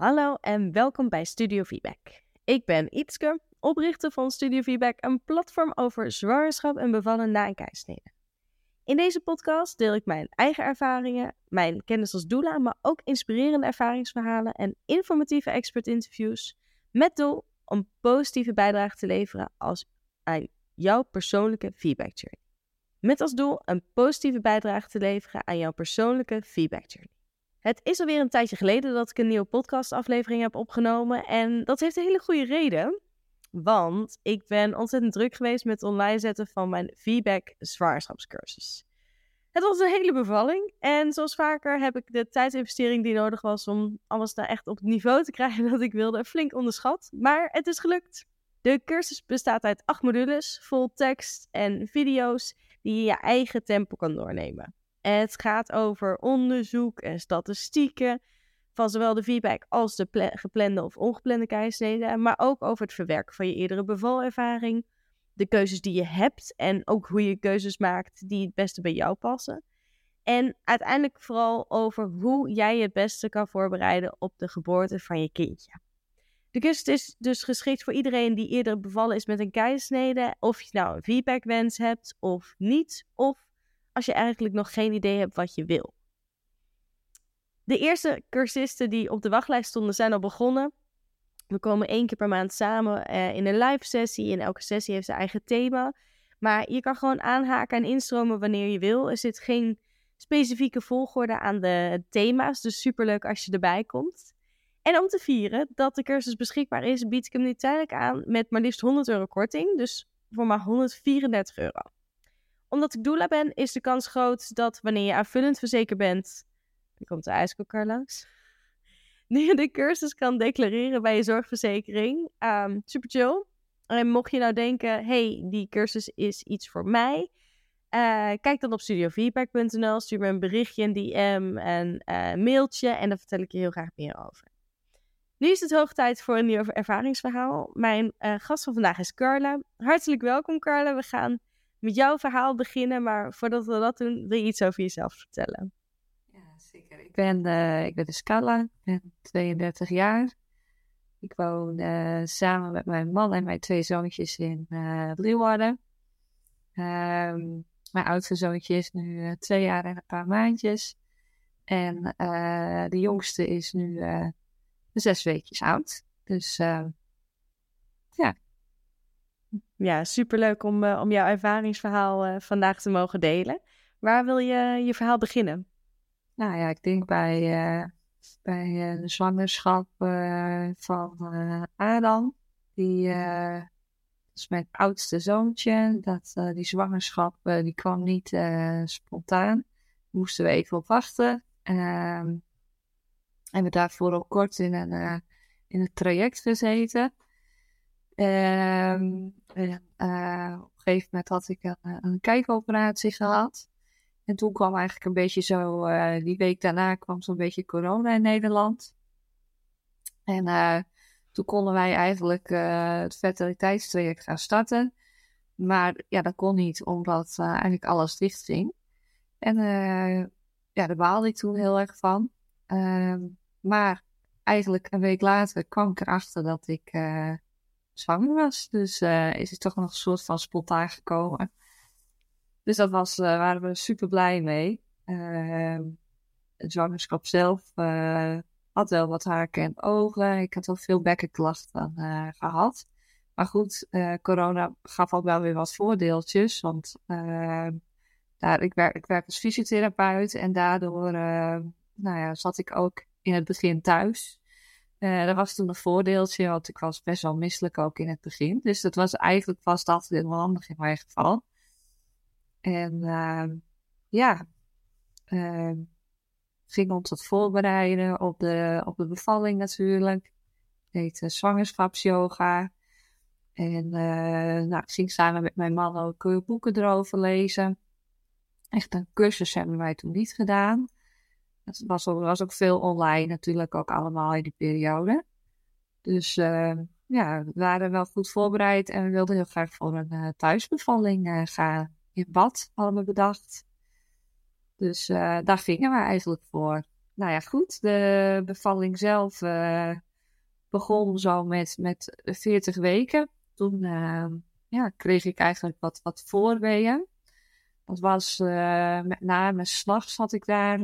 Hallo en welkom bij Studio Feedback. Ik ben Ietske, oprichter van Studio Feedback, een platform over zwangerschap en bevallen na een keizersnede. In deze podcast deel ik mijn eigen ervaringen, mijn kennis als doula, maar ook inspirerende ervaringsverhalen en informatieve expert-interviews met doel om positieve bijdrage te leveren als aan jouw persoonlijke feedback journey. Met als doel een positieve bijdrage te leveren aan jouw persoonlijke feedback journey. Het is alweer een tijdje geleden dat ik een nieuwe podcastaflevering heb opgenomen. En dat heeft een hele goede reden. Want ik ben ontzettend druk geweest met online zetten van mijn feedback zwangerschapscursus. Het was een hele bevalling. En zoals vaker heb ik de tijdsinvestering die nodig was om alles daar echt op het niveau te krijgen dat ik wilde, flink onderschat. Maar het is gelukt. De cursus bestaat uit acht modules, vol tekst en video's die je je eigen tempo kan doornemen. Het gaat over onderzoek en statistieken van zowel de feedback als de geplande of ongeplande keizersnede, maar ook over het verwerken van je eerdere bevalervaring, de keuzes die je hebt en ook hoe je keuzes maakt die het beste bij jou passen. En uiteindelijk vooral over hoe jij je het beste kan voorbereiden op de geboorte van je kindje. De cursus is dus geschikt voor iedereen die eerder bevallen is met een keizersnede, of je nou een feedbackwens hebt of niet, of als je eigenlijk nog geen idee hebt wat je wil. De eerste cursisten die op de wachtlijst stonden zijn al begonnen. We komen één keer per maand samen uh, in een live sessie. En elke sessie heeft zijn eigen thema. Maar je kan gewoon aanhaken en instromen wanneer je wil. Er zit geen specifieke volgorde aan de thema's. Dus superleuk als je erbij komt. En om te vieren dat de cursus beschikbaar is, bied ik hem nu tijdelijk aan met maar liefst 100 euro korting. Dus voor maar 134 euro omdat ik doula ben, is de kans groot dat wanneer je aanvullend verzekerd bent, dan komt de ijskoker langs, je de cursus kan declareren bij je zorgverzekering. Um, super chill. En mocht je nou denken, hey, die cursus is iets voor mij, uh, kijk dan op studiofeedback.nl, stuur me een berichtje, een DM, een uh, mailtje en dan vertel ik je heel graag meer over. Nu is het hoog tijd voor een nieuw ervaringsverhaal. Mijn uh, gast van vandaag is Carla. Hartelijk welkom Carla. We gaan met jouw verhaal beginnen. Maar voordat we dat doen, wil je iets over jezelf vertellen? Ja, zeker. Ik ben, uh, ik ben de Scala, ik ben 32 jaar. Ik woon uh, samen met mijn man en mijn twee zoontjes in uh, mijn oudste zoontje is nu twee jaar en een paar maandjes. En de jongste is nu zes weekjes oud. Dus ja, ja, superleuk om, uh, om jouw ervaringsverhaal uh, vandaag te mogen delen. Waar wil je je verhaal beginnen? Nou ja, ik denk bij, uh, bij de zwangerschap van Adam. Die is mijn oudste zoontje. Dat, die zwangerschap die kwam niet spontaan. Moesten we even op wachten. Ehm, en we daarvoor ook kort in een, in het traject gezeten. Um, en, uh, op een gegeven moment had ik een, eh, een kijkoperatie gehad. En toen kwam eigenlijk een beetje zo, uh, die week daarna kwam zo'n beetje corona in Nederland. En uh, toen konden wij eigenlijk het fertiliteitstraject gaan starten. Maar ja, dat kon niet, omdat eigenlijk alles dicht ging. En ja, daar baalde ik toen heel erg van. Ehm, maar eigenlijk een week later kwam ik erachter dat ik zwanger was. Dus uh, is het toch nog een soort van spontaan gekomen. Dus dat was, uh, waren we super blij mee. Uh, het zwangerschap zelf eh, had wel wat haken en ogen. Ik had wel veel bekkenklachten gehad. Maar goed, corona gaf ook wel weer wat voordeeltjes. Want daar, ik, werk, ik werk als fysiotherapeut en daardoor nou ja, zat ik ook in het begin thuis. Uh, er was toen een voordeeltje, want ik was best wel misselijk ook in het begin. Dus dat was eigenlijk vast altijd heel handig in mijn geval. En uh, ja, uh, ging ons het voorbereiden op de, op de bevalling natuurlijk. Deed uh, zwangerschapsyoga. En nou, ik ging samen met mijn man ook boeken erover lezen. Echt een cursus hebben wij toen niet gedaan. Het was, was ook veel online natuurlijk, ook allemaal in die periode. Dus uh, ja, we waren wel goed voorbereid en we wilden heel graag voor een uh, thuisbevalling uh, gaan. In bad hadden we bedacht. Dus daar gingen we eigenlijk voor. nou ja, goed. De bevalling zelf begon zo met, met 40 weken. Toen ja, kreeg ik eigenlijk wat, wat voorweeën. Dat was met name s'nachts had ik daar,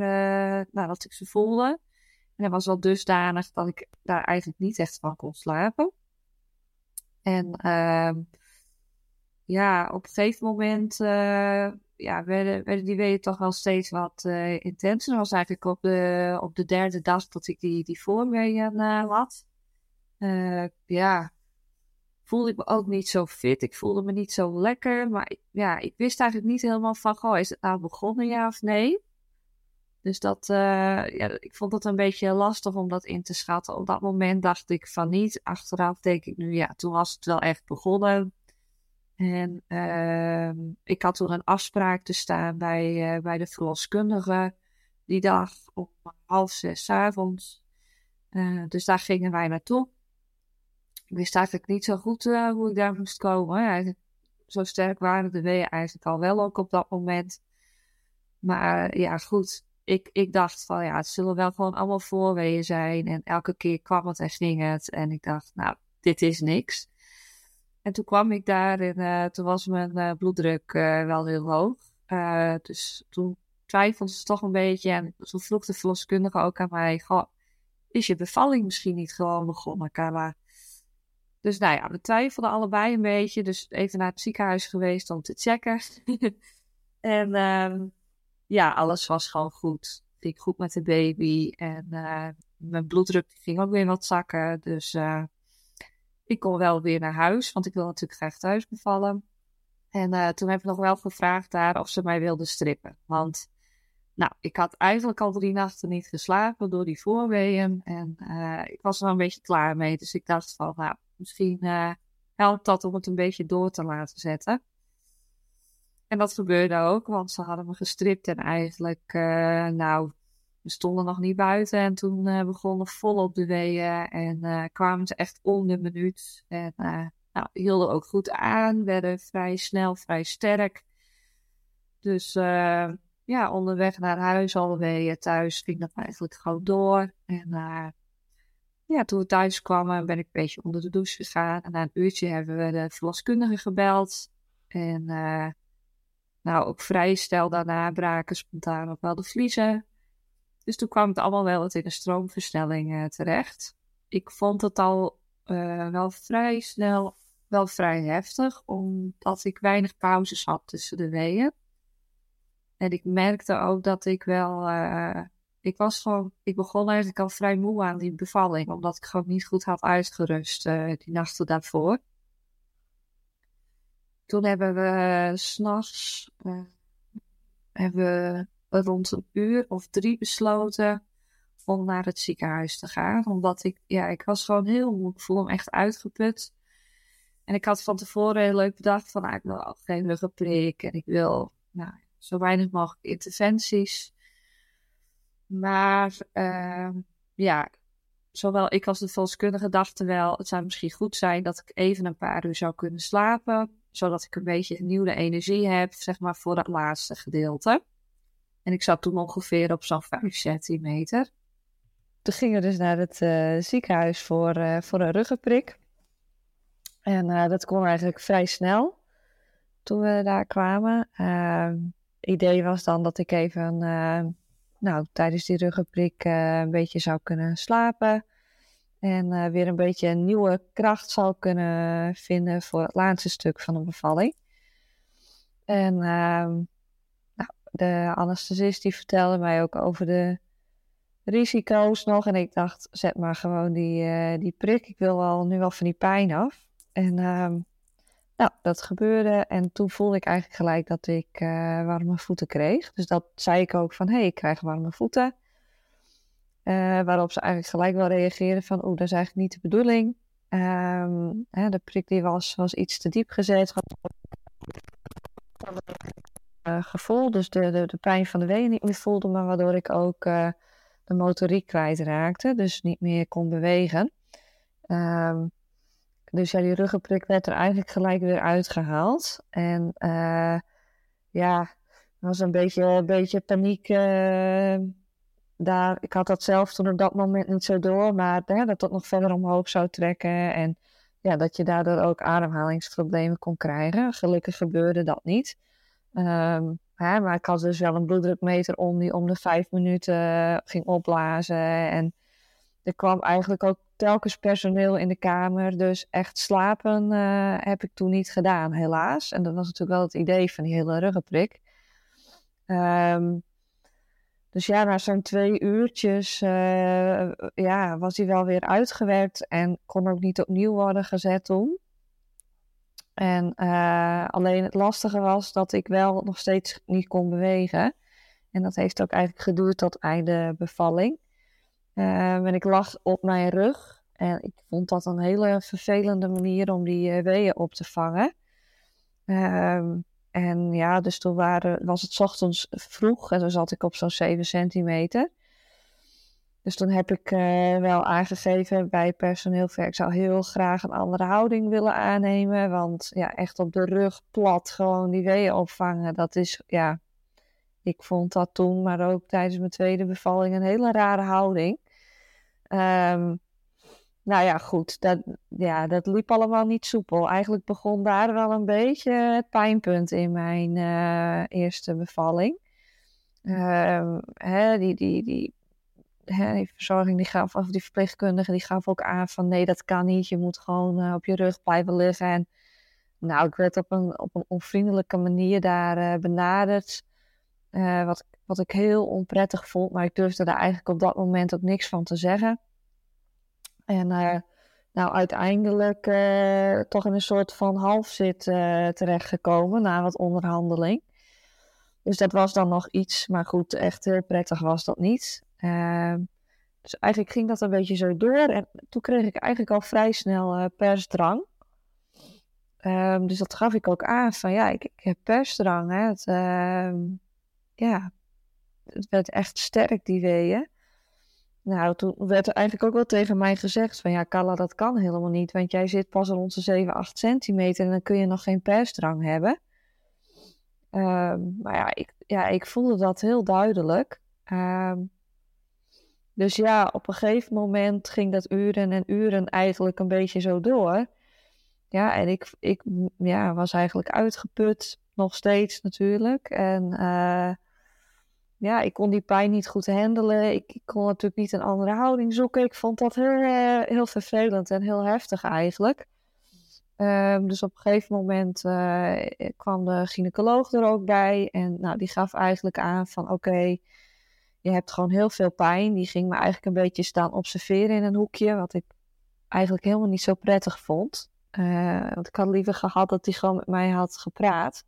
nou, dat ik ze voelde. En dat was wel dusdanig dat ik daar eigenlijk niet echt van kon slapen. En ehm, ja, op een gegeven moment uh, ja, werden, werden die weeën toch wel steeds wat uh, intenser. Dat was eigenlijk op de, op de derde dag dat ik die, die uh, had. ja, voelde ik me ook niet zo fit. Ik voelde me niet zo lekker. Maar ja, ik wist eigenlijk niet helemaal van, goh, is het nou begonnen, ja of nee? Dus dat, uh, ja, ik vond het een beetje lastig om dat in te schatten. Op dat moment dacht ik van niet. Achteraf denk ik nu, ja, toen was het wel echt begonnen. En uh, ik had toen een afspraak te staan bij, uh, bij de verloskundige die dag om half zes avonds. Uh, dus daar gingen wij naartoe. Ik wist eigenlijk niet zo goed hoe ik daar moest komen. Zo sterk waren de weeën eigenlijk al wel ook op dat moment. Maar ja, goed ik, ik dacht van ja, het zullen wel gewoon allemaal voorweeën zijn. En elke keer kwam het en ging het. En ik dacht, nou, dit is niks. En toen kwam ik daar en uh, toen was mijn bloeddruk wel heel hoog. dus toen twijfelde ze toch een beetje. En toen vroeg de verloskundige ook aan mij: is je bevalling misschien niet gewoon begonnen, Carla? Dus nou ja, we twijfelden allebei een beetje. Dus even naar het ziekenhuis geweest om te checken. en ehm, ja, alles was gewoon goed. Ging goed met de baby en uh, mijn bloeddruk ging ook weer wat zakken. Dus uh, ik kon wel weer naar huis, want ik wil natuurlijk graag thuis bevallen. En uh, toen heb ik nog wel gevraagd daar of ze mij wilden strippen. Want nou, ik had eigenlijk al drie nachten niet geslapen door die voorweeën. En ik was er wel een beetje klaar mee. Dus ik dacht van, nou, misschien helpt dat om het een beetje door te laten zetten. En dat gebeurde ook, want ze hadden me gestript en eigenlijk, uh, nou, we stonden nog niet buiten en toen uh, begonnen volop de weeën en kwamen ze echt om de minuut. En nou, hielden ook goed aan, werden vrij snel, vrij sterk. Dus ja, onderweg naar huis alweer, thuis ging dat eigenlijk gewoon door. En ja, toen we thuis kwamen ben ik een beetje onder de douche gegaan. En na een uurtje hebben we de verloskundige gebeld. En nou, ook vrij snel daarna braken spontaan ook wel de vliezen. Dus toen kwam het allemaal wel wat in een stroomversnelling uh, terecht. Ik vond het al uh, wel vrij snel, wel vrij heftig, omdat ik weinig pauzes had tussen de weeën. En ik merkte ook dat ik wel, ik was gewoon, ik begon eigenlijk al vrij moe aan die bevalling, omdat ik gewoon niet goed had uitgerust die nachten daarvoor. Toen hebben we s'nachts uh, hebben we rond een uur of drie besloten om naar het ziekenhuis te gaan. Omdat ik, ja, ik was gewoon heel moe. Ik voelde me echt uitgeput. En ik had van tevoren heel leuk bedacht van, nou, ik wil geen ruggenprik en ik wil nou, zo weinig mogelijk interventies. Maar uh, ja, zowel ik als de volkskundige dachten wel, het zou misschien goed zijn dat ik even een paar uur zou kunnen slapen zodat ik een beetje nieuwe energie heb, zeg maar, voor dat laatste gedeelte. En ik zat toen ongeveer op zo'n 5 centimeter. Toen gingen we dus naar het uh, ziekenhuis voor, uh, voor een ruggenprik. En uh, dat kon eigenlijk vrij snel toen we daar kwamen. het ehm, idee was dan dat ik even nou, tijdens die ruggenprik een beetje zou kunnen slapen. En uh, weer een beetje een nieuwe kracht zal kunnen vinden voor het laatste stuk van de bevalling. En uh, nou, de anesthesist die vertelde mij ook over de risico's nog. En ik dacht, zet maar gewoon die, uh, die prik. Ik wil al, nu wel van die pijn af. En uh, nou, dat gebeurde. En toen voelde ik eigenlijk gelijk dat ik uh, warme voeten kreeg. Dus dat zei ik ook van, hé, hey, ik krijg warme voeten. Uh, waarop ze eigenlijk gelijk wel reageerden van, oeh, dat is eigenlijk niet de bedoeling. Um, hè, de prik die was, was iets te diep gezet. Uh, gevoel, dus de, de, de pijn van de weeën niet meer voelde, maar waardoor ik ook de motoriek kwijtraakte, dus niet meer kon bewegen. Um, dus ja, die ruggenprik werd er eigenlijk gelijk weer uitgehaald. En ja, er was een beetje, een beetje paniek daar, ik had dat zelf toen op dat moment niet zo door, maar dat dat nog verder omhoog zou trekken. En ja, dat je daardoor ook ademhalingsproblemen kon krijgen. Gelukkig gebeurde dat niet. Ehm, hè, maar ik had dus wel een bloeddrukmeter om die om de vijf minuten ging opblazen. En er kwam eigenlijk ook telkens personeel in de kamer. Dus echt slapen uh, heb ik toen niet gedaan, helaas. En dat was natuurlijk wel het idee van die hele ruggenprik. Um, dus ja, na zo'n twee uurtjes uh, ja, was hij wel weer uitgewerkt en kon ook niet opnieuw worden gezet toen. En uh, alleen het lastige was dat ik wel nog steeds niet kon bewegen. En dat heeft ook eigenlijk geduurd tot einde bevalling. Uh, en ik lag op mijn rug. En ik vond dat een hele vervelende manier om die weeën op te vangen. Uh, en ja, dus toen waren, was het ochtends vroeg en toen zat ik op zo'n 7 centimeter. Dus toen heb ik uh, wel aangegeven bij personeel, ik zou heel graag een andere houding willen aannemen. Want ja, echt op de rug plat gewoon die weeën opvangen, dat is, ja, ik vond dat toen, maar ook tijdens mijn tweede bevalling, een hele rare houding. Um, nou ja, goed, dat, ja, dat liep allemaal niet soepel. Eigenlijk begon daar wel een beetje het pijnpunt in mijn uh, eerste bevalling. Uh, hè, die, die, die, verzorging die gaf, of die verpleegkundige, die gaf ook aan van nee, dat kan niet. Je moet gewoon uh, op je rug blijven liggen. En nou, ik werd op een, op een onvriendelijke manier daar uh, benaderd. Wat, wat ik heel onprettig vond, maar ik durfde daar eigenlijk op dat moment ook niks van te zeggen. En uh, nou, uiteindelijk uh, toch in een soort van halfzit terechtgekomen na wat onderhandeling. Dus dat was dan nog iets, maar goed, echt prettig was dat niet. Ehm, dus eigenlijk ging dat een beetje zo door. En toen kreeg ik eigenlijk al vrij snel persdrang. Um, dus dat gaf ik ook aan van ja, ik, ik heb persdrang. Hè. Het, ehm, ja, het werd echt sterk die weeën. Nou, toen werd er eigenlijk ook wel tegen mij gezegd van ja, Carla, dat kan helemaal niet. Want jij zit pas rond de 7, 8 centimeter en dan kun je nog geen persdrang hebben. Um, maar ja ik, ja, ik voelde dat heel duidelijk. Um, dus ja, op een gegeven moment ging dat uren en uren eigenlijk een beetje zo door. Ja, en ik, ik ja, was eigenlijk uitgeput, nog steeds natuurlijk. En uh, ja, ik kon die pijn niet goed handelen. Ik, kon natuurlijk niet een andere houding zoeken. Ik vond dat heel, uh, heel vervelend en heel heftig eigenlijk. Um, dus op een gegeven moment uh, kwam de gynaecoloog er ook bij. En nou, die gaf eigenlijk aan van oké, je hebt gewoon heel veel pijn. Die ging me eigenlijk een beetje staan observeren in een hoekje. Wat ik eigenlijk helemaal niet zo prettig vond. Want ik had liever gehad dat hij gewoon met mij had gepraat.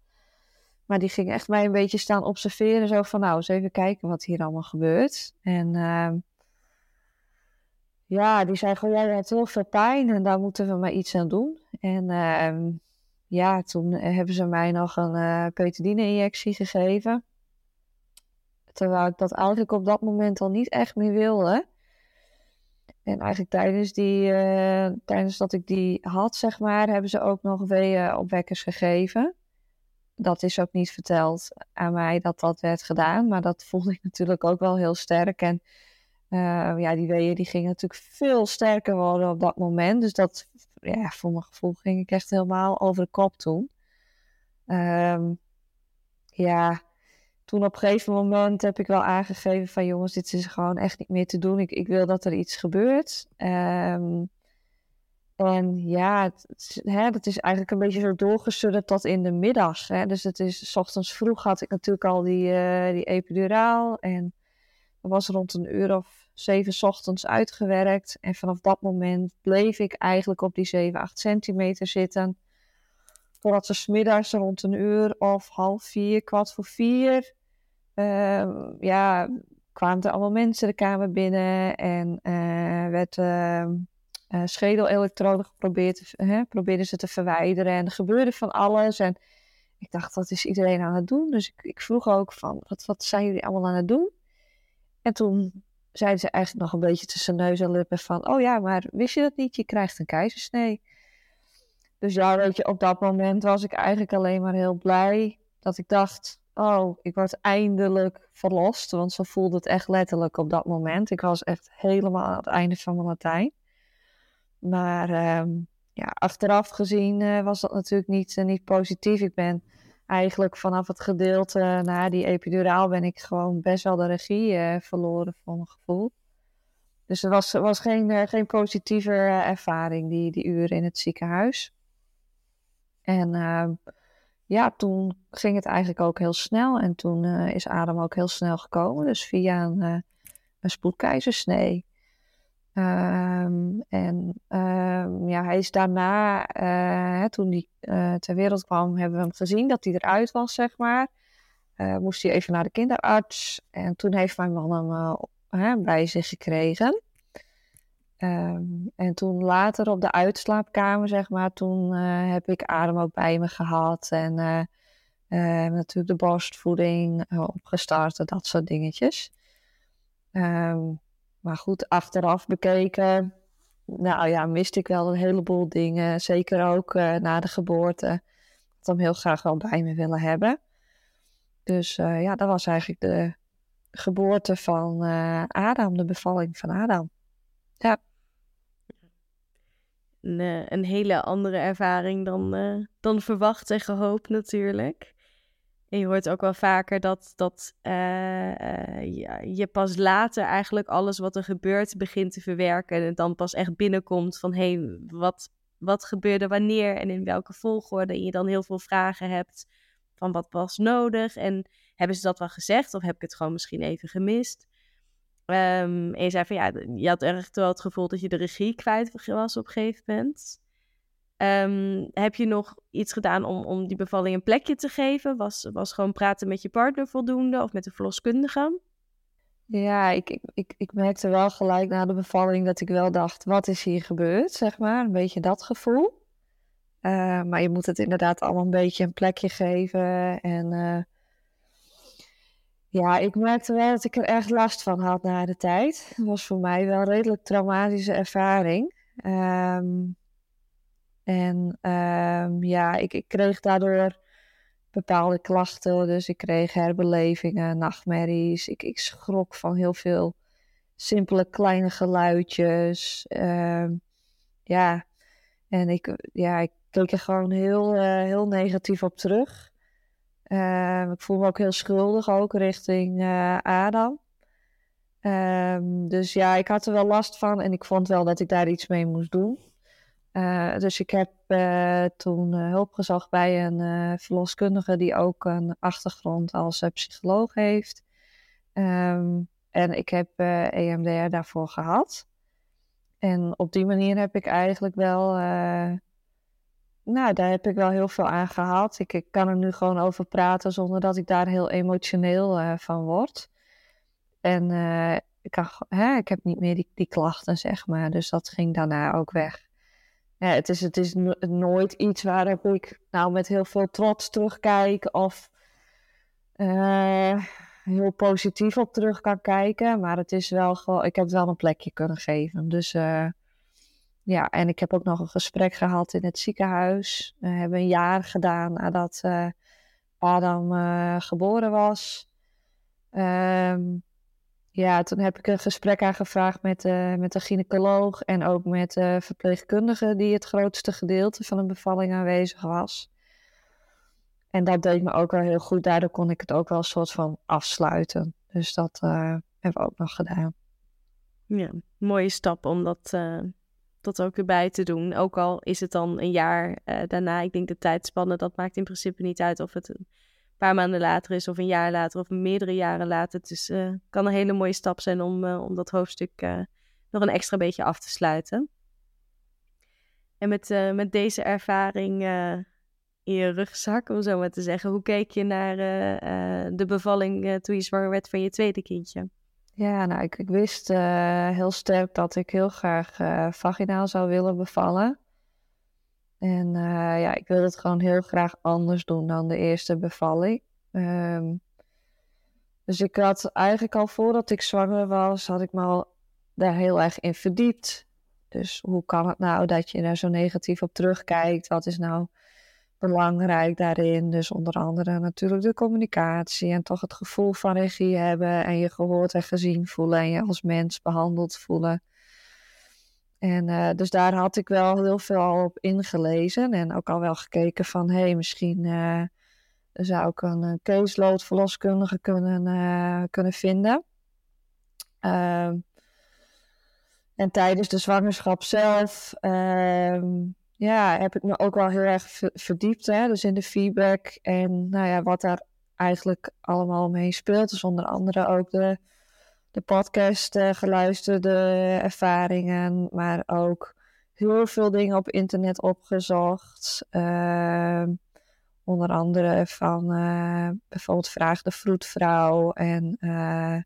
Maar die ging echt mij een beetje staan observeren. Zo van, nou, eens even kijken wat hier allemaal gebeurt. En uh, ja, die zei gewoon, jij hebt heel veel pijn en daar moeten we maar iets aan doen. En uh, ja, toen hebben ze mij nog een uh, petadine-injectie gegeven. Terwijl ik dat eigenlijk op dat moment al niet echt meer wilde. En eigenlijk tijdens, die, uh, tijdens dat ik die had, zeg maar, hebben ze ook nog weeënopwekkers gegeven dat is ook niet verteld aan mij dat dat werd gedaan. Maar dat voelde ik natuurlijk ook wel heel sterk. En uh, ja, die weeën die gingen natuurlijk veel sterker worden op dat moment. Dus dat, ja, voor mijn gevoel ging ik echt helemaal over de kop toen. Um, ja, toen op een gegeven moment heb ik wel aangegeven van jongens, dit is gewoon echt niet meer te doen. Ik, ik wil dat er iets gebeurt. Um, en ja, het, hè, dat is eigenlijk een beetje zo doorgesudderd tot in de middag. Hè. Dus het is, s ochtends vroeg had ik natuurlijk al die, uh, die epiduraal. En dat was rond een uur of zeven s ochtends uitgewerkt. En vanaf dat moment bleef ik eigenlijk op die 7, 8 centimeter zitten. Totdat ze smiddags rond een uur of half vier, kwart voor vier... Uh, ja, kwamen er allemaal mensen de kamer binnen en uh, werd uh, uh, schedelelektroden geprobeerd, hè, probeerden ze te verwijderen. En er gebeurde van alles. En ik dacht, wat is iedereen aan het doen? Dus ik, ik vroeg ook van, wat, wat zijn jullie allemaal aan het doen? En toen zeiden ze eigenlijk nog een beetje tussen neus en lippen van, oh ja, maar wist je dat niet? Je krijgt een keizersnee. Dus ja, weet je, op dat moment was ik eigenlijk alleen maar heel blij dat ik dacht, oh, ik word eindelijk verlost. Want zo voelde het echt letterlijk op dat moment. Ik was echt helemaal aan het einde van mijn Latijn. Maar ehm, ja, achteraf gezien eh, was dat natuurlijk niet, uh, niet positief. Ik ben eigenlijk vanaf het gedeelte na die epiduraal ben ik gewoon best wel de regie uh, verloren voor mijn gevoel. Dus er was, was geen, geen positieve ervaring, die, die uren in het ziekenhuis. En ehm, ja, toen ging het eigenlijk ook heel snel. En toen is Adam ook heel snel gekomen. Dus via een, een spoedkeizersnee. Um, en um, ja, hij is daarna, uh, toen hij uh, ter wereld kwam, hebben we hem gezien dat hij eruit was, zeg maar. Uh, moest hij even naar de kinderarts. En toen heeft mijn man hem bij zich gekregen. Um, en toen later op de uitslaapkamer, zeg maar, toen heb ik Adem ook bij me gehad. En natuurlijk de borstvoeding opgestart en dat soort dingetjes. Maar goed, achteraf bekeken, nou ja, miste ik wel een heleboel dingen. Zeker ook uh, na de geboorte. Ik hem heel graag wel bij me willen hebben. Dus uh, ja, dat was eigenlijk de geboorte van uh, Adam, de bevalling van Adam. Ja. Een, een hele andere ervaring dan, dan verwacht en gehoopt natuurlijk. Je hoort ook wel vaker dat, dat uh, je pas later eigenlijk alles wat er gebeurt begint te verwerken. En dan pas echt binnenkomt van hé, hey, wat, wat gebeurde wanneer en in welke volgorde. En je dan heel veel vragen hebt van wat was nodig. En hebben ze dat wel gezegd of heb ik het gewoon misschien even gemist? Um, en je zei van ja, je had echt wel het gevoel dat je de regie kwijt was op een gegeven moment. Um, heb je nog iets gedaan om, om die bevalling een plekje te geven? Was, was gewoon praten met je partner voldoende of met de verloskundige? Ja, ik, ik, ik, ik merkte wel gelijk na de bevalling dat ik wel dacht: wat is hier gebeurd? Zeg maar, een beetje dat gevoel. Uh, maar je moet het inderdaad allemaal een beetje een plekje geven. En uh, ja, ik merkte wel dat ik er echt last van had na de tijd. Het was voor mij wel een redelijk traumatische ervaring. Um, en um, ja, ik, ik, kreeg daardoor bepaalde klachten. Dus ik kreeg herbelevingen, nachtmerries. Ik, ik schrok van heel veel simpele kleine geluidjes. Um, ja, en ik, ja, ik keek er gewoon heel, uh, heel negatief op terug. Uh, ik voel me ook heel schuldig, ook richting uh, Adam. Dus ja, ik had er wel last van en ik vond wel dat ik daar iets mee moest doen. Uh, dus ik heb uh, toen uh, hulp gezocht bij een verloskundige die ook een achtergrond als psycholoog heeft. Um, en ik heb EMDR daarvoor gehad. En op die manier heb ik eigenlijk wel, nou, daar heb ik wel heel veel aan gehad. Ik, ik, kan er nu gewoon over praten zonder dat ik daar heel emotioneel van word. En ik, kan, hè, ik heb niet meer die, die klachten, zeg maar. Dus dat ging daarna ook weg ja, het is, het is nooit iets waar ik nou met heel veel trots terugkijk of uh, heel positief op terug kan kijken. Maar het is wel gewoon, ik heb wel een plekje kunnen geven. Dus uh, ja, en ik heb ook nog een gesprek gehad in het ziekenhuis. We hebben een jaar gedaan nadat uh, Adam geboren was. Um, ja, toen heb ik een gesprek aangevraagd met, uh, met de gynaecoloog en ook met de verpleegkundige die het grootste gedeelte van een bevalling aanwezig was. En dat deed me ook wel heel goed. Daardoor kon ik het ook wel een soort van afsluiten. Dus dat uh, hebben we ook nog gedaan. Ja, mooie stap om dat, uh, dat ook erbij te doen. Ook al is het dan een jaar daarna. Ik denk de tijdspannen, dat maakt in principe niet uit of het een paar maanden later is, of een jaar later, of meerdere jaren later. Het is, uh, kan een hele mooie stap zijn om, uh, om dat hoofdstuk uh, nog een extra beetje af te sluiten. En met, met deze ervaring in je rugzak, om zo maar te zeggen, hoe keek je naar de bevalling toen je zwanger werd van je tweede kindje? Ja, nou, ik, ik wist heel sterk dat ik heel graag vaginaal zou willen bevallen. En uh, ja, ik wil het gewoon heel graag anders doen dan de eerste bevalling. Um, dus ik had eigenlijk al voordat ik zwanger was, had ik me al daar heel erg in verdiept. Dus hoe kan het nou dat je daar zo negatief op terugkijkt? Wat is nou belangrijk daarin. Dus onder andere natuurlijk de communicatie en toch het gevoel van regie hebben en je gehoord en gezien voelen en je als mens behandeld voelen. En uh, dus daar had ik wel heel veel op ingelezen en ook al wel gekeken van hé, hey, misschien uh, zou ik een, een caseload verloskundige kunnen, kunnen vinden. Ehm, en tijdens de zwangerschap zelf ehm, ja, heb ik me ook wel heel erg verdiept. Hè? Dus in de feedback en nou ja, wat daar eigenlijk allemaal mee speelt. Dus onder andere ook de, de podcast uh, geluisterde ervaringen, maar ook heel veel dingen op internet opgezocht. Uh, onder andere van uh, bijvoorbeeld Vraag de Vroedvrouw en uh,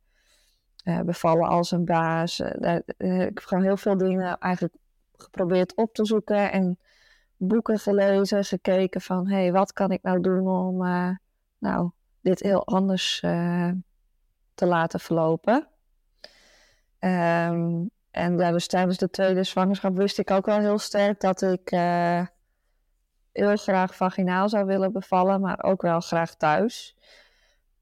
Bevallen als een baas. ik heb gewoon heel veel dingen eigenlijk geprobeerd op te zoeken en boeken gelezen, gekeken van hé, hey, wat kan ik nou doen om nou, dit heel anders te laten verlopen. Um, en ja, dus tijdens de tweede zwangerschap wist ik ook wel heel sterk dat ik uh, heel graag vaginaal zou willen bevallen, maar ook wel graag thuis.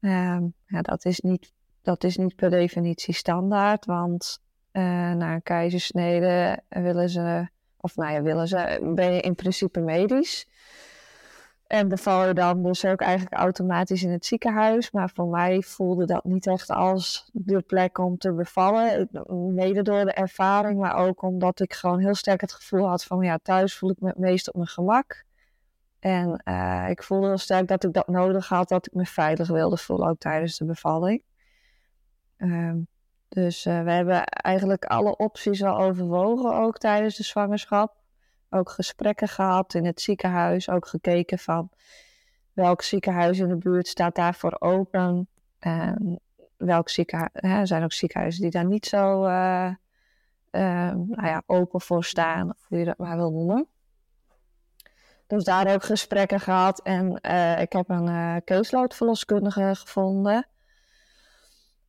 Um, ja, dat, is niet, dat is niet per definitie standaard, want na een keizersnede willen ze of nou ja, willen ze, ben je in principe medisch. En beval dan dus ook eigenlijk automatisch in het ziekenhuis. Maar voor mij voelde dat niet echt als de plek om te bevallen. Mede door de ervaring, maar ook omdat ik gewoon heel sterk het gevoel had van ja, thuis voel ik me het meest op mijn gemak. En uh, ik voelde heel sterk dat ik dat nodig had, dat ik me veilig wilde voelen, ook tijdens de bevalling. Um, dus uh, we hebben eigenlijk alle opties al overwogen, ook tijdens de zwangerschap. Ook gesprekken gehad in het ziekenhuis, ook gekeken van welk ziekenhuis in de buurt staat daarvoor open. En welk ziekenhuis, er zijn ook ziekenhuizen die daar niet zo uh, uh, nou ja, open voor staan, of hoe je dat maar wil noemen. Dus daar ook gesprekken gehad en ik heb een uh, keusloodverloskundige gevonden.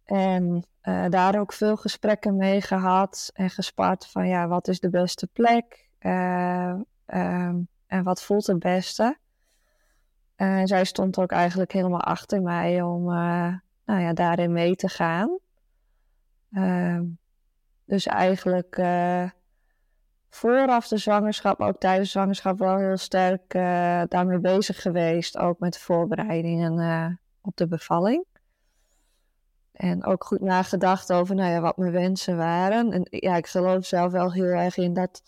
En daar ook veel gesprekken mee gehad en gespart van ja, wat is de beste plek uh, um, en wat voelt het beste. En zij stond ook eigenlijk helemaal achter mij om uh, nou ja, daarin mee te gaan. Ehm, dus eigenlijk vooraf de zwangerschap, maar ook tijdens de zwangerschap wel heel sterk daarmee bezig geweest. Ook met voorbereidingen op de bevalling. En ook goed nagedacht over nou ja, wat mijn wensen waren. En ja, ik geloof zelf wel heel erg in dat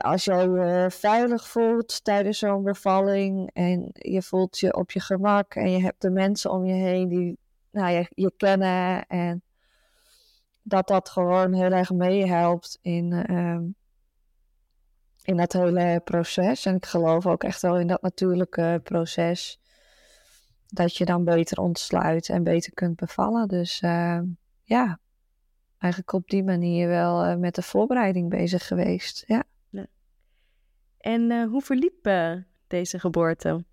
als je je veilig voelt tijdens zo'n bevalling en je voelt je op je gemak en je hebt de mensen om je heen die nou, je, je kennen en dat dat gewoon heel erg meehelpt in, uh, in het hele proces. En ik geloof ook echt wel in dat natuurlijke proces dat je dan beter ontsluit en beter kunt bevallen. Dus uh, ja, eigenlijk op die manier wel uh, met de voorbereiding bezig geweest. Ja. En uh, hoe verliep deze geboorte?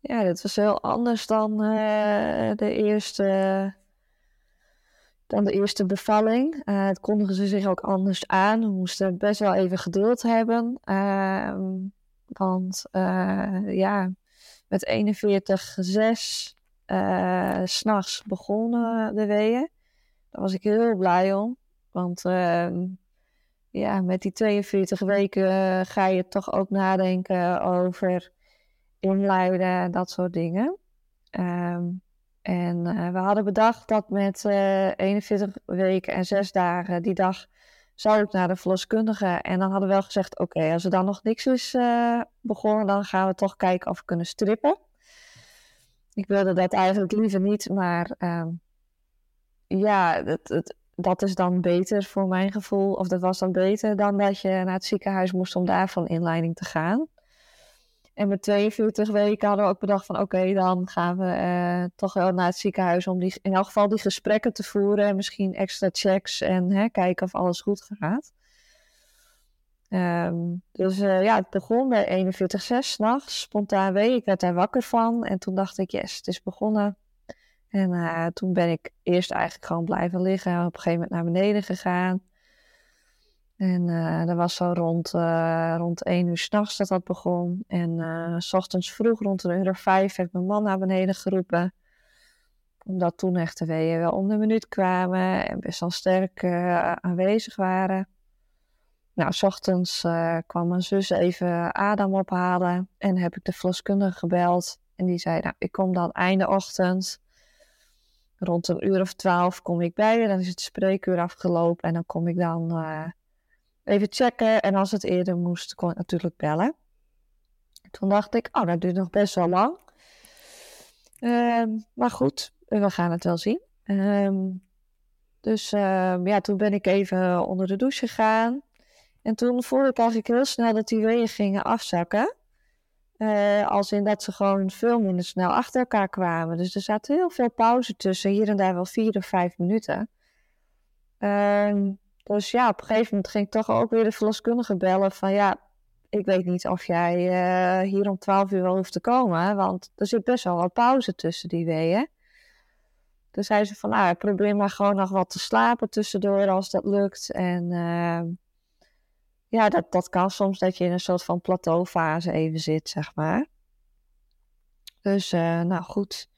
Ja, dat was heel anders dan de eerste dan de eerste bevalling. Het kondigen ze zich ook anders aan. We moesten best wel even geduld hebben. Uh, want ja, met 41,6 uh, s'nachts begonnen de weeën. Daar was ik heel blij om. Want ehm, ja, met die 42 weken ga je toch ook nadenken over inluiden en dat soort dingen. Um, en uh, we hadden bedacht dat met uh, eh, 41 weken en 6 dagen die dag zou ik naar de verloskundige. En dan hadden we wel gezegd: oké, als er dan nog niks is begonnen, dan gaan we toch kijken of we kunnen strippen. Ik wilde dat eigenlijk liever niet, maar ehm, ja, het, dat is dan beter voor mijn gevoel. Of dat was dan beter dan dat je naar het ziekenhuis moest om daar van inleiding te gaan. En met 42 weken hadden we ook bedacht van oké, dan gaan we uh, toch wel naar het ziekenhuis om die, in elk geval die gesprekken te voeren. En misschien extra checks en hè, kijken of alles goed gaat. Um, dus uh, ja, het begon bij 41,6 s'nachts, spontaan wee. Ik werd daar wakker van en toen dacht ik, yes, het is begonnen. En uh, toen ben ik eerst eigenlijk gewoon blijven liggen. Op een gegeven moment naar beneden gegaan. En uh, dat was zo rond, uh, rond 1 uur s'nachts dat dat begon. En s ochtends vroeg, rond een uur vijf, heb ik mijn man naar beneden geroepen. Omdat toen echt de weeën wel om de minuut kwamen en best wel sterk aanwezig waren. Nou, s ochtends kwam mijn zus even Adam ophalen. En heb ik de verloskundige gebeld. En die zei, nou, ik kom dan einde ochtend. Rond een uur of twaalf kom ik bij je. Dan is het spreekuur afgelopen. En dan kom ik dan even checken. En als het eerder moest, kon ik natuurlijk bellen. Toen dacht ik, oh, dat duurt nog best wel lang. Ehm, maar goed, we gaan het wel zien. Ehm, dus ehm, ja, toen ben ik even onder de douche gegaan. En toen voelde ik eigenlijk heel snel dat die weeën gingen afzakken. Uh, als in dat ze gewoon veel minder snel achter elkaar kwamen. Dus er zaten heel veel pauze tussen, hier en daar wel vier of vijf minuten. Dus ja, op een gegeven moment ging ik toch ook weer de verloskundige bellen van ja, ik weet niet of jij uh, hier om 12 uur wel hoeft te komen, want er zit best wel wat pauze tussen die weeën. Dus zei ze van, nou, probeer maar gewoon nog wat te slapen tussendoor als dat lukt. En uh, ja, dat, dat kan soms dat je in een soort van plateaufase even zit, zeg maar. Dus uh, nou goed,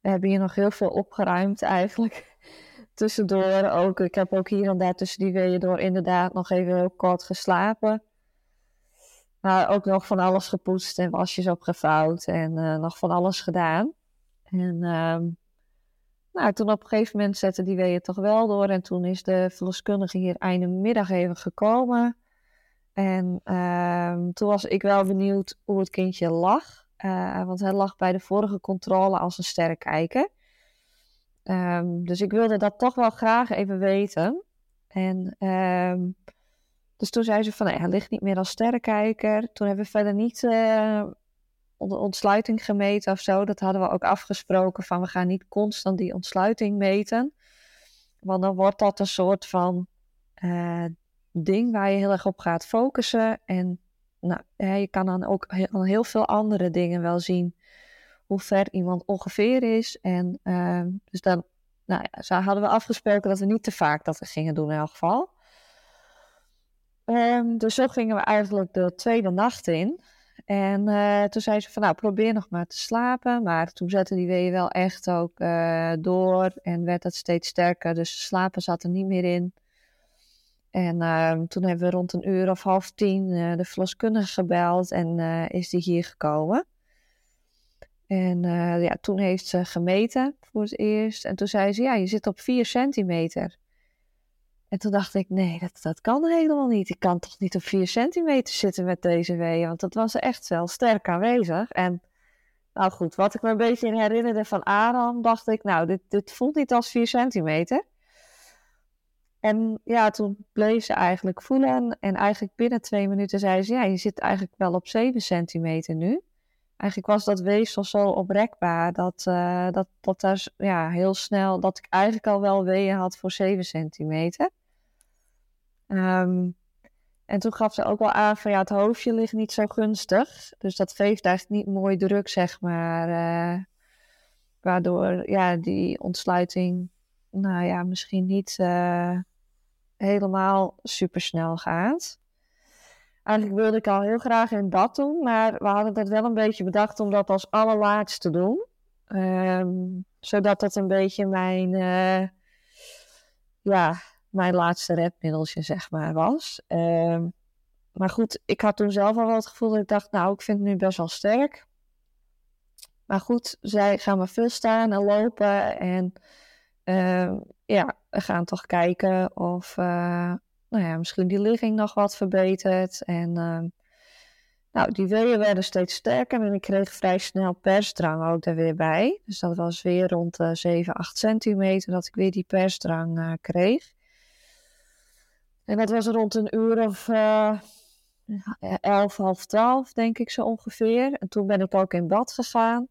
we hebben hier nog heel veel opgeruimd eigenlijk tussendoor ook. Ik heb ook hier en daar tussen die weeën door inderdaad nog even heel kort geslapen. Maar ook nog van alles gepoetst en wasjes opgevouwd en uh, nog van alles gedaan. En uh, nou, toen op een gegeven moment zetten die weeën toch wel door. En toen is de verloskundige hier einde middag even gekomen. En uh, toen was ik wel benieuwd hoe het kindje lag. Uh, want hij lag bij de vorige controle als een sterrenkijker. Um, dus ik wilde dat toch wel graag even weten. En um, dus toen zei ze van, nee, hij ligt niet meer als sterrenkijker. Toen hebben we verder niet de ontsluiting gemeten of zo. Dat hadden we ook afgesproken van, we gaan niet constant die ontsluiting meten. Want dan wordt dat een soort van uh, ding waar je heel erg op gaat focussen. En nou, je kan dan ook heel, heel veel andere dingen wel zien hoe ver iemand ongeveer is. En uh, dus dan nou ja, zo hadden we afgesproken dat we niet te vaak dat we gingen doen in elk geval. Um, dus zo gingen we eigenlijk de tweede nacht in. En uh, toen zei ze van nou probeer nog maar te slapen. Maar toen zette die weeën wel echt ook uh, door en werd het steeds sterker. Dus slapen zat er niet meer in. En uh, toen hebben we rond een uur of half tien uh, de verloskundige gebeld en is die hier gekomen. En uh, ja, toen heeft ze gemeten voor het eerst. En toen zei ze, ja, je zit op 4 centimeter. En toen dacht ik, nee, dat, dat kan helemaal niet. Ik kan toch niet op 4 centimeter zitten met deze weeën. Want dat was echt wel sterk aanwezig. En nou goed, wat ik me een beetje herinnerde van Adam, dacht ik, nou, dit, dit voelt niet als 4 centimeter. En ja, toen bleef ze eigenlijk voelen. En eigenlijk binnen twee minuten zei ze, ja, je zit eigenlijk wel op 7 centimeter nu eigenlijk was dat weefsel zo oprekbaar dat, uh, dat, dat daar ja, heel snel, dat ik eigenlijk al wel weeën had voor 7 centimeter. Um, en toen gaf ze ook wel aan van ja, het hoofdje ligt niet zo gunstig. Dus dat geeft eigenlijk niet mooi druk, zeg maar. Uh, waardoor ja, die ontsluiting, nou ja, misschien niet uh, helemaal super snel gaat. Eigenlijk wilde ik al heel graag in dat doen, maar we hadden dat wel een beetje bedacht om dat als allerlaatste te doen. Um, zodat dat een beetje mijn, uh, ja, mijn laatste redmiddeltje, zeg maar, was. Um, maar goed, ik had toen zelf al wel het gevoel dat ik dacht, nou, ik vind het nu best wel sterk. Maar goed, zij gaan maar veel staan en lopen en uh, ja, we gaan toch kijken of, uh, nou ja, misschien die ligging nog wat verbeterd. En uh, nou, die weeën werden steeds sterker en ik kreeg vrij snel persdrang ook er weer bij. Dus dat was weer rond uh, 7, 8 centimeter dat ik weer die persdrang uh, kreeg. En dat was rond een uur of uh, 11, half 12 denk ik zo ongeveer. En toen ben ik ook in bad gegaan.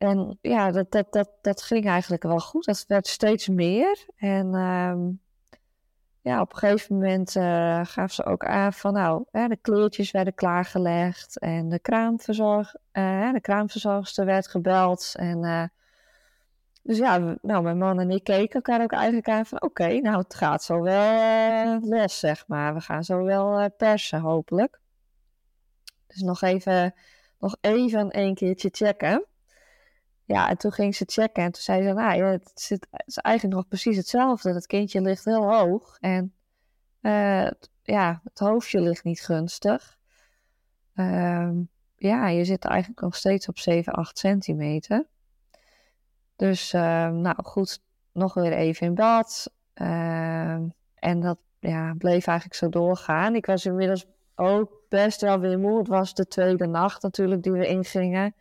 En ja, dat, dat, dat, dat ging eigenlijk wel goed. Dat werd steeds meer. En ehm, ja, op een gegeven moment uh, gaf ze ook aan van nou, hè, de kleertjes werden klaargelegd en de, kraamverzorg, uh, de kraamverzorgster werd gebeld. En uh, dus ja, nou, mijn man en ik keken elkaar ook eigenlijk aan van oké, nou het gaat zo wel los, zeg maar. We gaan zo wel persen, hopelijk. Dus nog even, nog even een keertje checken. Ja, en toen ging ze checken en toen zei ze, nou het, zit, is eigenlijk nog precies hetzelfde. Het kindje ligt heel hoog en uh, ja, het hoofdje ligt niet gunstig. Uh, ja, je zit eigenlijk nog steeds op 7, 8 centimeter. Dus uh, nou goed, nog weer even in bad. Ehm, en dat ja, bleef eigenlijk zo doorgaan. Ik was inmiddels ook best wel weer moe. Het was de tweede nacht natuurlijk die we ingingen.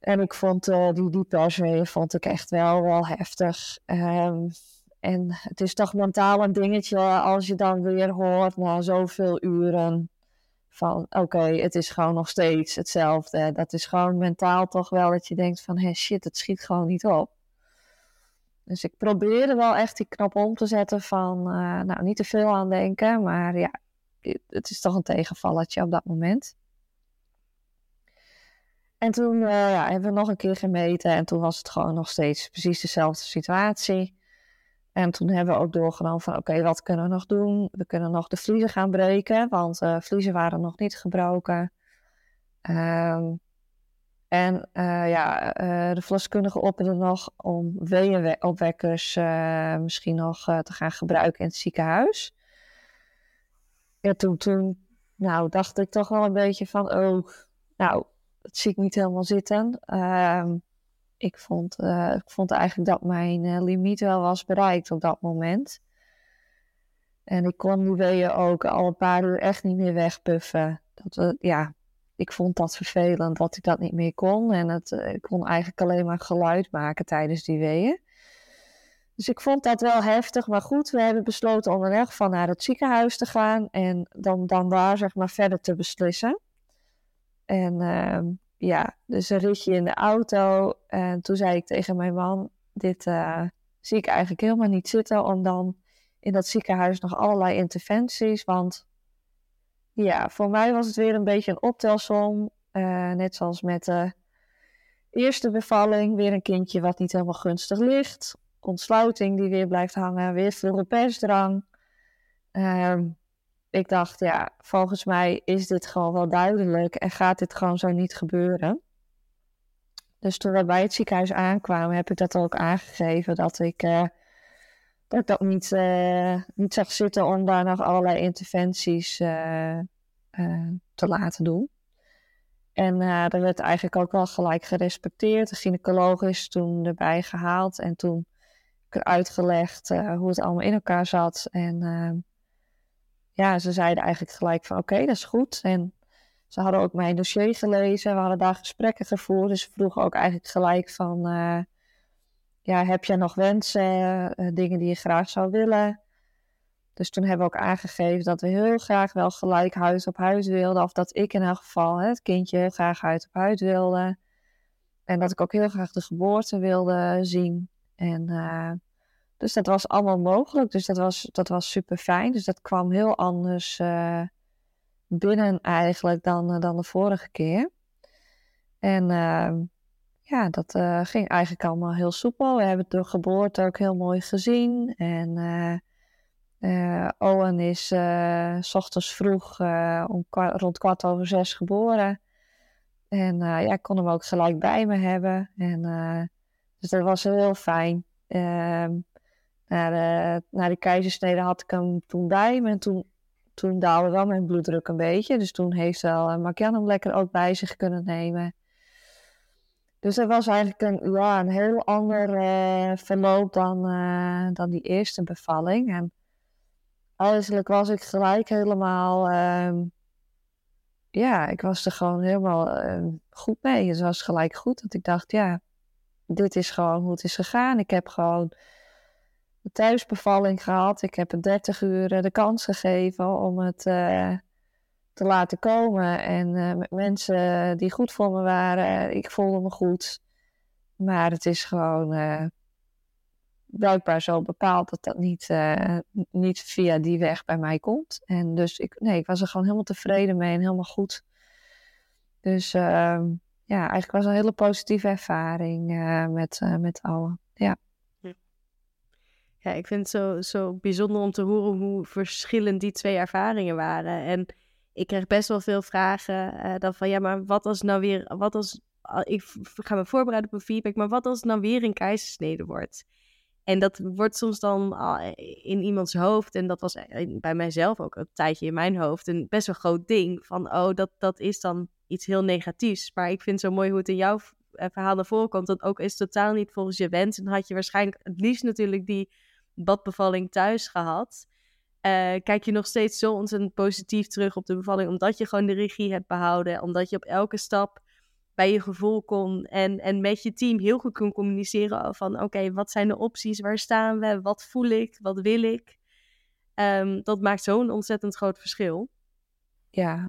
En ik vond uh, die diepersweeën vond ik echt wel, wel heftig. Um, en het is toch mentaal een dingetje als je dan weer hoort na zoveel uren van oké, het is gewoon nog steeds hetzelfde. Dat is gewoon mentaal toch wel dat je denkt van hey, shit, het schiet gewoon niet op. Dus ik probeerde wel echt die knop om te zetten van uh, nou niet te veel aan denken, maar ja, het is toch een tegenvalletje op dat moment. En toen uh, ja, hebben we nog een keer gemeten en toen was het gewoon nog steeds precies dezelfde situatie. En toen hebben we ook doorgenomen van oké, wat kunnen we nog doen? We kunnen nog de vliezen gaan breken, want uh, vliezen waren nog niet gebroken. Um, en uh, ja, de verloskundige opperde nog om weeënopwekkers misschien nog te gaan gebruiken in het ziekenhuis. Ja, toen, toen nou, dacht ik toch wel een beetje van, oh, nou, dat zie ik niet helemaal zitten. Uh, ik, vond, uh, ik vond eigenlijk dat mijn uh, limiet wel was bereikt op dat moment. En ik kon die weeën ook al een paar uur echt niet meer wegpuffen. Dat, we, ja, ik vond dat vervelend dat ik dat niet meer kon. En het, ik kon eigenlijk alleen maar geluid maken tijdens die weeën. Dus ik vond dat wel heftig. Maar goed, we hebben besloten om in van naar het ziekenhuis te gaan. En dan, dan daar zeg maar verder te beslissen. En uh, ja, dus een ritje in de auto. En toen zei ik tegen mijn man: Dit uh, zie ik eigenlijk helemaal niet zitten. Om dan in dat ziekenhuis nog allerlei interventies. Want ja, voor mij was het weer een beetje een optelsom. Uh, net zoals met de eerste bevalling. Weer een kindje wat niet helemaal gunstig ligt. Ontsluiting die weer blijft hangen. Weer veel persdrang. Uh, ik dacht, ja, volgens mij is dit gewoon wel duidelijk en gaat dit gewoon zo niet gebeuren. Dus toen we bij het ziekenhuis aankwamen, heb ik dat ook aangegeven dat ik, uh, dat, ik dat niet, uh, niet zag zitten om daar nog allerlei interventies uh, te laten doen. En dat werd eigenlijk ook wel gelijk gerespecteerd. De gynaecoloog is toen erbij gehaald en toen heb ik uitgelegd hoe het allemaal in elkaar zat. En ja, ze zeiden eigenlijk gelijk van oké, dat is goed. En ze hadden ook mijn dossier gelezen. We hadden daar gesprekken gevoerd. Dus ze vroegen ook eigenlijk gelijk van... Uh, ja, heb jij nog wensen? Uh, dingen die je graag zou willen? Dus toen hebben we ook aangegeven dat we heel graag wel gelijk huis op huis wilden. Of dat ik in elk geval hè, het kindje heel graag huis op huis wilde. En dat ik ook heel graag de geboorte wilde zien. En uh, dus dat was allemaal mogelijk. Dus dat was, dat was super fijn. Dus dat kwam heel anders uh, binnen eigenlijk dan, uh, dan de vorige keer. En uh, ja, dat eh, ging eigenlijk allemaal heel soepel. We hebben de geboorte ook heel mooi gezien. En Owen is s ochtends vroeg om rond kwart over zes geboren. En ja, ik kon hem ook gelijk bij me hebben. En, dus dat was heel fijn. Ehm, na de, na de keizersnede had ik hem toen bij. En toen, toen daalde wel mijn bloeddruk een beetje. Dus toen heeft wel uh, hem lekker ook bij zich kunnen nemen. Dus dat was eigenlijk een, ja, een heel ander uh, verloop dan, dan die eerste bevalling. En eigenlijk was ik gelijk helemaal... Uh, ja, ik was er gewoon helemaal ehm, goed mee. Het was gelijk goed dat ik dacht, ja, dit is gewoon hoe het is gegaan. Ik heb gewoon een thuisbevalling gehad. Ik heb een 30 uur eh, de kans gegeven om het uh, te laten komen. En uh, met mensen die goed voor me waren. Ik voelde me goed. Maar het is gewoon uh, blijkbaar zo bepaald dat dat niet, niet via die weg bij mij komt. En dus ik, nee, ik was er gewoon helemaal tevreden mee en helemaal goed. Dus ehm, ja, eigenlijk was een hele positieve ervaring met, met allen. Ja. Ja, ik vind het zo, zo bijzonder om te horen hoe verschillend die twee ervaringen waren. En ik kreeg best wel veel vragen uh, dan van, ja, maar wat als nou weer, wat als, ik ga me voorbereiden op een feedback, maar wat als het nou weer een keizersnede wordt? En dat wordt soms dan in iemands hoofd, en dat was bij mijzelf ook een tijdje in mijn hoofd, een best wel groot ding. Van, oh, dat, dat is dan iets heel negatiefs. Maar ik vind zo mooi hoe het in jouw eh, verhaal naar voren komt. Dat ook is totaal niet volgens je wens. En had je waarschijnlijk het liefst natuurlijk die badbevalling thuis gehad. Uh, kijk je nog steeds zo ontzettend positief terug op de bevalling. Omdat je gewoon de regie hebt behouden. Omdat je op elke stap bij je gevoel kon. En, en met je team heel goed kon communiceren van oké, wat zijn de opties? Waar staan we? Wat voel ik? Wat wil ik? Um, dat maakt zo'n ontzettend groot verschil. Ja,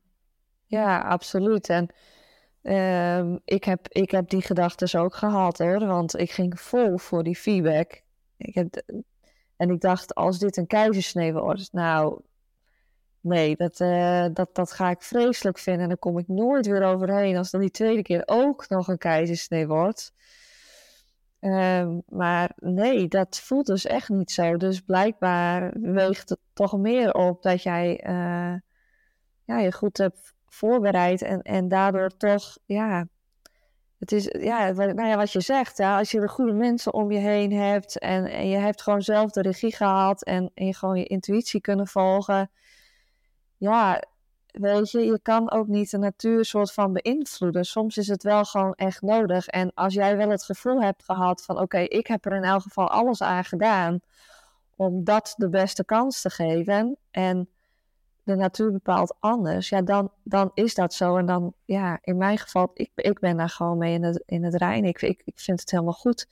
ja, absoluut. En uh, ik, heb, ik heb die gedachten ook gehad hoor. Want ik ging vol voor die feedback. Ik heb, en ik dacht, als dit een keizersnee wordt, nou, nee, dat, uh, dat, dat ga ik vreselijk vinden. En dan kom ik nooit weer overheen als dan die tweede keer ook nog een keizersnee wordt. Uh, maar nee, dat voelt dus echt niet zo. Dus blijkbaar weegt het toch meer op dat jij uh, ja, je goed hebt voorbereid en, en daardoor toch, ja, het is, ja, nou ja, wat je zegt, ja, als je de goede mensen om je heen hebt en, en je hebt gewoon zelf de regie gehad en, en je gewoon je intuïtie kunnen volgen, ja, weet je, je kan ook niet de natuur soort van beïnvloeden. Soms is het wel gewoon echt nodig. En als jij wel het gevoel hebt gehad van, oké, ik heb er in elk geval alles aan gedaan om dat de beste kans te geven en de natuur bepaalt anders, ja, dan, dan is dat zo. En dan, ja, in mijn geval, ik, ik ben daar gewoon mee in het, in het rein. Ik, ik, vind het helemaal goed.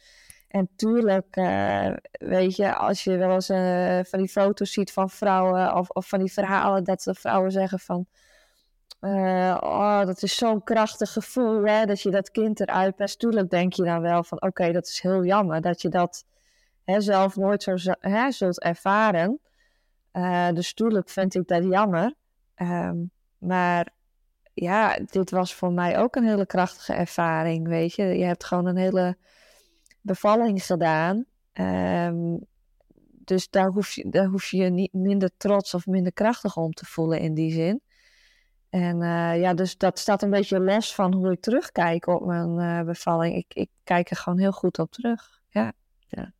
En tuurlijk, uh, weet je, als je wel eens uh, van die foto's ziet van vrouwen of, of van die verhalen dat de vrouwen zeggen van, uh, oh, dat is zo'n krachtig gevoel, hè, dat je dat kind eruit pest. Tuurlijk denk je dan wel van, oké, dat is heel jammer dat je dat hè, zelf nooit zo hè, zult ervaren. Uh, dus tuurlijk vind ik dat jammer. Um, maar ja, dit was voor mij ook een hele krachtige ervaring, weet je. Je hebt gewoon een hele bevalling gedaan. Um, dus daar hoef, je, daar hoef je niet minder trots of minder krachtig om te voelen in die zin. En uh, ja, dus dat staat een beetje los van hoe ik terugkijk op mijn uh, bevalling. Ik, ik kijk er gewoon heel goed op terug. Ja. ja.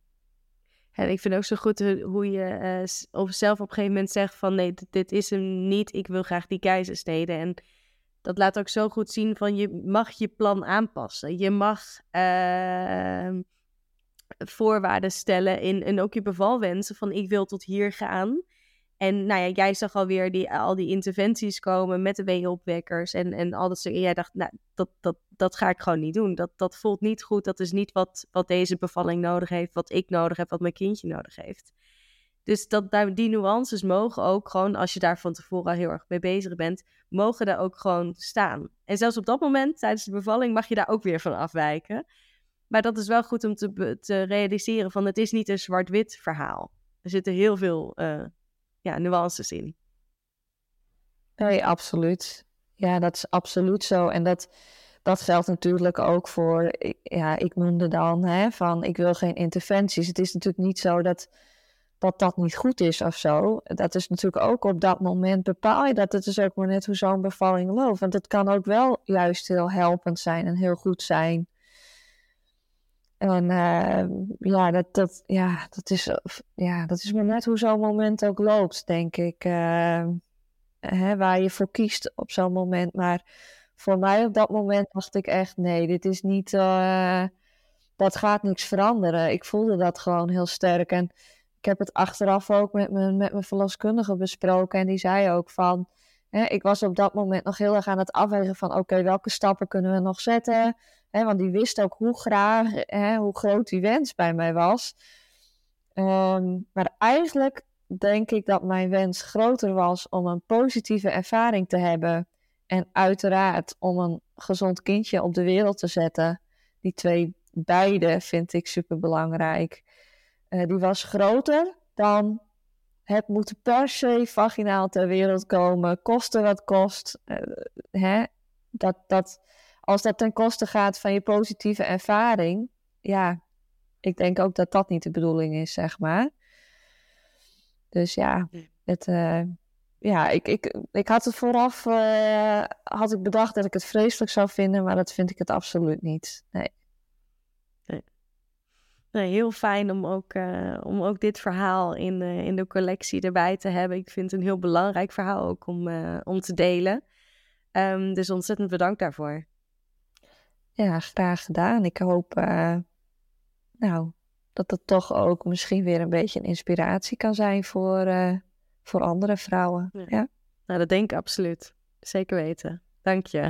En ik vind ook zo goed hoe je uh, zelf op een gegeven moment zegt van nee, dit, is hem niet. Ik wil graag die keizersnede. En dat laat ook zo goed zien van je mag je plan aanpassen. Je mag uh, voorwaarden stellen in, en ook je bevalwensen van ik wil tot hier gaan. En nou ja, jij zag alweer die, al die interventies komen met de weeopwekkers en, en al dat soort. En jij dacht, nou, dat, dat, dat ga ik gewoon niet doen. Dat, dat voelt niet goed. Dat is niet wat, wat deze bevalling nodig heeft, wat ik nodig heb, wat mijn kindje nodig heeft. Dus dat, die nuances mogen ook gewoon, als je daar van tevoren al heel erg mee bezig bent, mogen daar ook gewoon staan. En zelfs op dat moment, tijdens de bevalling, mag je daar ook weer van afwijken. Maar dat is wel goed om te, te realiseren van het is niet een zwart-wit verhaal. Er zitten heel veel uh, ja, nuances in. Nee, absoluut. Ja, dat is absoluut zo. En dat, dat geldt natuurlijk ook voor, ja, ik noemde dan hè, van ik wil geen interventies. Het is natuurlijk niet zo dat, dat dat niet goed is of zo. Dat is natuurlijk ook op dat moment bepaal je dat. Het is ook maar net hoe zo'n bevalling loopt. Want het kan ook wel juist heel helpend zijn en heel goed zijn. En uh, ja, dat, dat, ja, dat, is, ja, dat is maar net hoe zo'n moment ook loopt, denk ik. Uh, hè, waar je voor kiest op zo'n moment. Maar voor mij op dat moment dacht ik echt, nee, dit is niet, uh, dat gaat niks veranderen. Ik voelde dat gewoon heel sterk. En ik heb het achteraf ook met mijn, met mijn verloskundige besproken. En die zei ook van, ik was op dat moment nog heel erg aan het afwegen van, oké, welke stappen kunnen we nog zetten? Want die wist ook hoe graag, hoe groot die wens bij mij was. Um, maar eigenlijk denk ik dat mijn wens groter was om een positieve ervaring te hebben. En uiteraard om een gezond kindje op de wereld te zetten. Die twee beide vind ik super belangrijk. Uh, die was groter dan het moet per se vaginaal ter wereld komen, koste wat kost. Uh, hè? Dat, dat, als dat ten koste gaat van je positieve ervaring, ja, ik denk ook dat dat niet de bedoeling is, zeg maar. Dus ja, het, uh, ja ik, ik, ik had het vooraf uh, had ik bedacht dat ik het vreselijk zou vinden, maar dat vind ik het absoluut niet. Nee. Heel fijn om ook, uh, om ook dit verhaal in, in de collectie erbij te hebben. Ik vind het een heel belangrijk verhaal ook om, om te delen. Um, dus ontzettend bedankt daarvoor. Ja, graag gedaan. Ik hoop nou, dat het toch ook misschien weer een beetje een inspiratie kan zijn voor, voor andere vrouwen. Ja. Nou, dat denk ik absoluut. Zeker weten. Dank je.